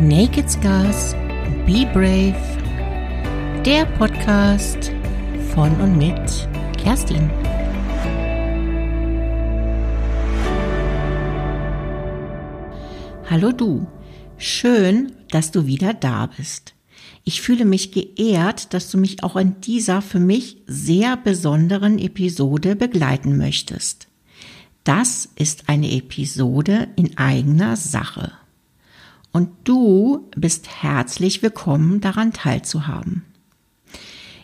Naked Scars, Be Brave, der Podcast von und mit Kerstin. Hallo du, schön, dass du wieder da bist. Ich fühle mich geehrt, dass du mich auch in dieser für mich sehr besonderen Episode begleiten möchtest. Das ist eine Episode in eigener Sache. Und du bist herzlich willkommen, daran teilzuhaben.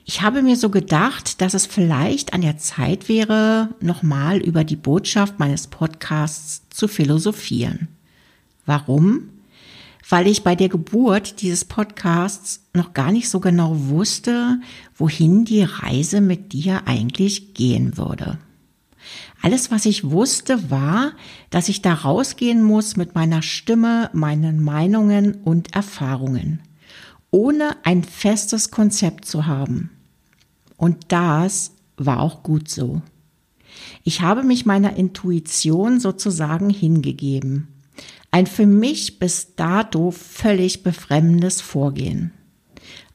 Ich habe mir so gedacht, dass es vielleicht an der Zeit wäre, nochmal über die Botschaft meines Podcasts zu philosophieren. Warum? Weil ich bei der Geburt dieses Podcasts noch gar nicht so genau wusste, wohin die Reise mit dir eigentlich gehen würde. Alles, was ich wusste, war, dass ich da rausgehen muss mit meiner Stimme, meinen Meinungen und Erfahrungen, ohne ein festes Konzept zu haben. Und das war auch gut so. Ich habe mich meiner Intuition sozusagen hingegeben. Ein für mich bis dato völlig befremdendes Vorgehen.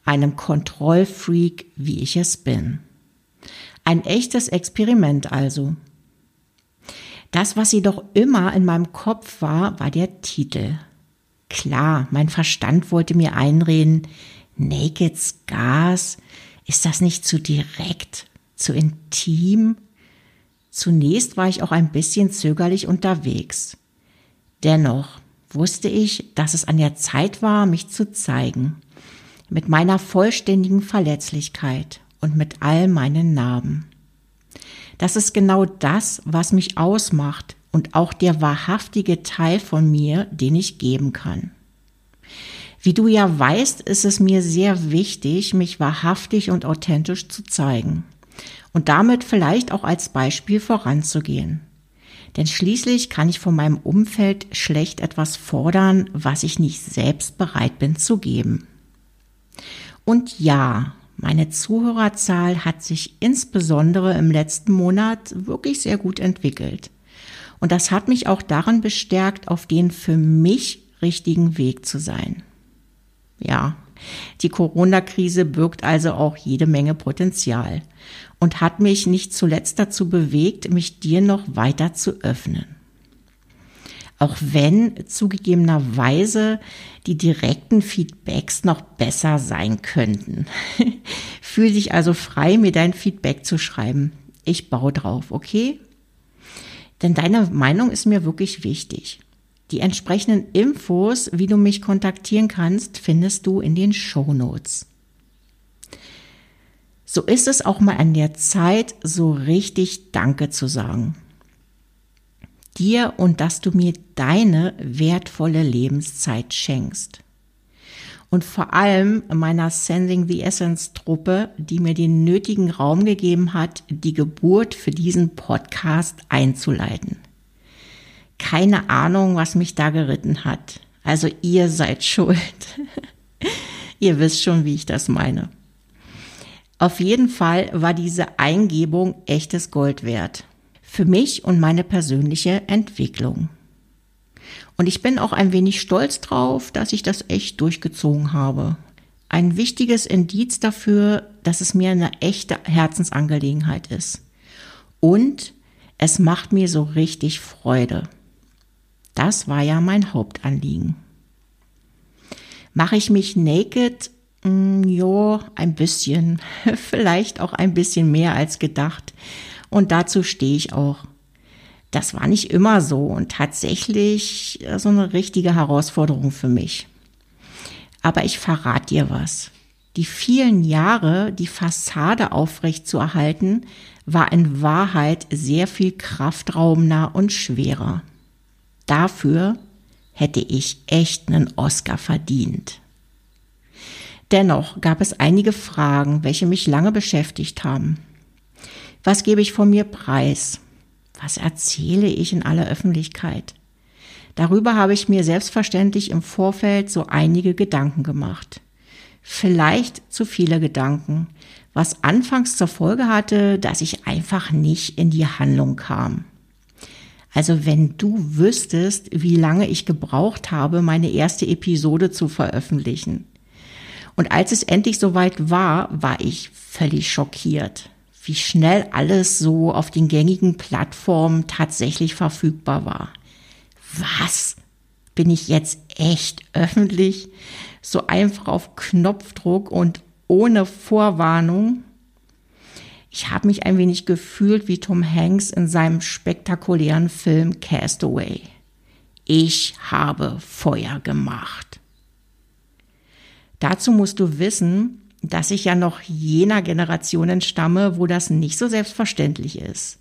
Einem Kontrollfreak, wie ich es bin. Ein echtes Experiment also. Das, was jedoch immer in meinem Kopf war, war der Titel. Klar, mein Verstand wollte mir einreden, Naked Scars, ist das nicht zu direkt, zu intim? Zunächst war ich auch ein bisschen zögerlich unterwegs. Dennoch wusste ich, dass es an der Zeit war, mich zu zeigen, mit meiner vollständigen Verletzlichkeit und mit all meinen Narben. Das ist genau das, was mich ausmacht und auch der wahrhaftige Teil von mir, den ich geben kann. Wie du ja weißt, ist es mir sehr wichtig, mich wahrhaftig und authentisch zu zeigen und damit vielleicht auch als Beispiel voranzugehen. Denn schließlich kann ich von meinem Umfeld schlecht etwas fordern, was ich nicht selbst bereit bin zu geben. Und ja, meine Zuhörerzahl hat sich insbesondere im letzten Monat wirklich sehr gut entwickelt. Und das hat mich auch daran bestärkt, auf den für mich richtigen Weg zu sein. Ja, die Corona-Krise birgt also auch jede Menge Potenzial und hat mich nicht zuletzt dazu bewegt, mich dir noch weiter zu öffnen. Auch wenn zugegebenerweise die direkten Feedbacks noch besser sein könnten. Fühl dich also frei, mir dein Feedback zu schreiben. Ich baue drauf, okay? Denn deine Meinung ist mir wirklich wichtig. Die entsprechenden Infos, wie du mich kontaktieren kannst, findest du in den Show Notes. So ist es auch mal an der Zeit, so richtig Danke zu sagen dir und dass du mir deine wertvolle Lebenszeit schenkst. Und vor allem meiner Sending the Essence Truppe, die mir den nötigen Raum gegeben hat, die Geburt für diesen Podcast einzuleiten. Keine Ahnung, was mich da geritten hat. Also ihr seid schuld. ihr wisst schon, wie ich das meine. Auf jeden Fall war diese Eingebung echtes Gold wert für mich und meine persönliche Entwicklung. Und ich bin auch ein wenig stolz drauf, dass ich das echt durchgezogen habe. Ein wichtiges Indiz dafür, dass es mir eine echte Herzensangelegenheit ist. Und es macht mir so richtig Freude. Das war ja mein Hauptanliegen. Mache ich mich naked? Mm, jo, ein bisschen. Vielleicht auch ein bisschen mehr als gedacht. Und dazu stehe ich auch. Das war nicht immer so und tatsächlich äh, so eine richtige Herausforderung für mich. Aber ich verrate dir was. Die vielen Jahre, die Fassade aufrecht zu erhalten, war in Wahrheit sehr viel kraftraubender und schwerer. Dafür hätte ich echt einen Oscar verdient. Dennoch gab es einige Fragen, welche mich lange beschäftigt haben. Was gebe ich von mir preis? Was erzähle ich in aller Öffentlichkeit? Darüber habe ich mir selbstverständlich im Vorfeld so einige Gedanken gemacht. Vielleicht zu viele Gedanken, was anfangs zur Folge hatte, dass ich einfach nicht in die Handlung kam. Also wenn du wüsstest, wie lange ich gebraucht habe, meine erste Episode zu veröffentlichen. Und als es endlich soweit war, war ich völlig schockiert, wie schnell alles so auf den gängigen Plattformen tatsächlich verfügbar war. Was? Bin ich jetzt echt öffentlich? So einfach auf Knopfdruck und ohne Vorwarnung? Ich habe mich ein wenig gefühlt wie Tom Hanks in seinem spektakulären Film Castaway. Ich habe Feuer gemacht. Dazu musst du wissen, dass ich ja noch jener Generation entstamme, wo das nicht so selbstverständlich ist.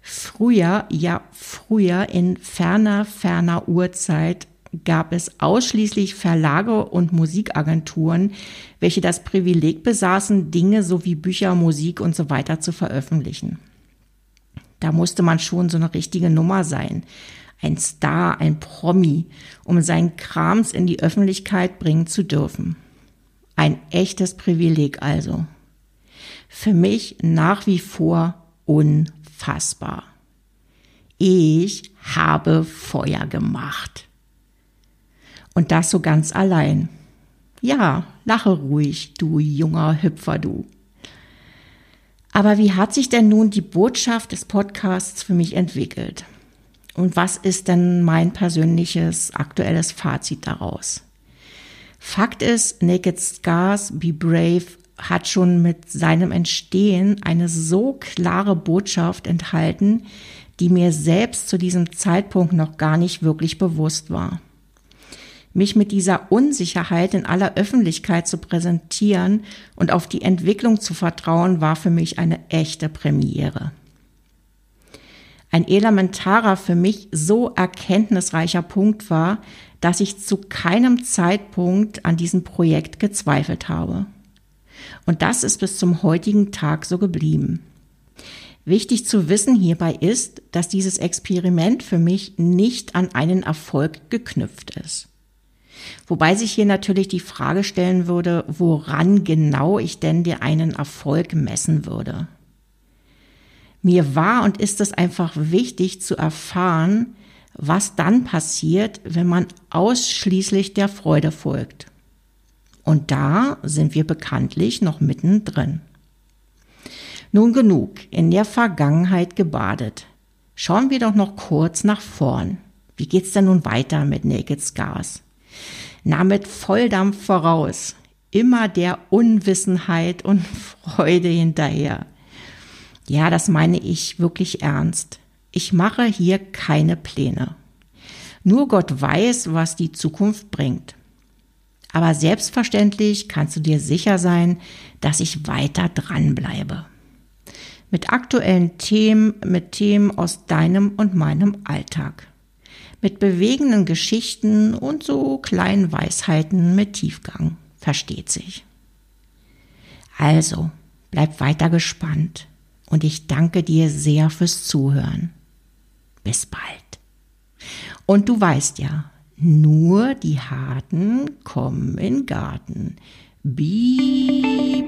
Früher, ja früher in ferner, ferner Urzeit gab es ausschließlich Verlage und Musikagenturen, welche das Privileg besaßen, Dinge sowie Bücher, Musik und so weiter zu veröffentlichen. Da musste man schon so eine richtige Nummer sein, ein Star, ein Promi, um seinen Krams in die Öffentlichkeit bringen zu dürfen. Ein echtes Privileg also. Für mich nach wie vor unfassbar. Ich habe Feuer gemacht. Und das so ganz allein. Ja, lache ruhig, du junger Hüpfer, du. Aber wie hat sich denn nun die Botschaft des Podcasts für mich entwickelt? Und was ist denn mein persönliches aktuelles Fazit daraus? Fakt ist, Naked Scars, Be Brave hat schon mit seinem Entstehen eine so klare Botschaft enthalten, die mir selbst zu diesem Zeitpunkt noch gar nicht wirklich bewusst war. Mich mit dieser Unsicherheit in aller Öffentlichkeit zu präsentieren und auf die Entwicklung zu vertrauen, war für mich eine echte Premiere. Ein elementarer, für mich so erkenntnisreicher Punkt war, dass ich zu keinem Zeitpunkt an diesem Projekt gezweifelt habe. Und das ist bis zum heutigen Tag so geblieben. Wichtig zu wissen hierbei ist, dass dieses Experiment für mich nicht an einen Erfolg geknüpft ist. Wobei sich hier natürlich die Frage stellen würde, woran genau ich denn dir einen Erfolg messen würde. Mir war und ist es einfach wichtig zu erfahren, was dann passiert, wenn man ausschließlich der Freude folgt. Und da sind wir bekanntlich noch mittendrin. Nun genug in der Vergangenheit gebadet. Schauen wir doch noch kurz nach vorn. Wie geht's denn nun weiter mit Naked Scars? Na, mit Volldampf voraus. Immer der Unwissenheit und Freude hinterher. Ja, das meine ich wirklich ernst. Ich mache hier keine Pläne. Nur Gott weiß, was die Zukunft bringt. Aber selbstverständlich kannst du dir sicher sein, dass ich weiter dranbleibe. Mit aktuellen Themen, mit Themen aus deinem und meinem Alltag. Mit bewegenden Geschichten und so kleinen Weisheiten mit Tiefgang. Versteht sich. Also, bleib weiter gespannt und ich danke dir sehr fürs Zuhören. Bis bald. Und du weißt ja, nur die Harten kommen in Garten. Be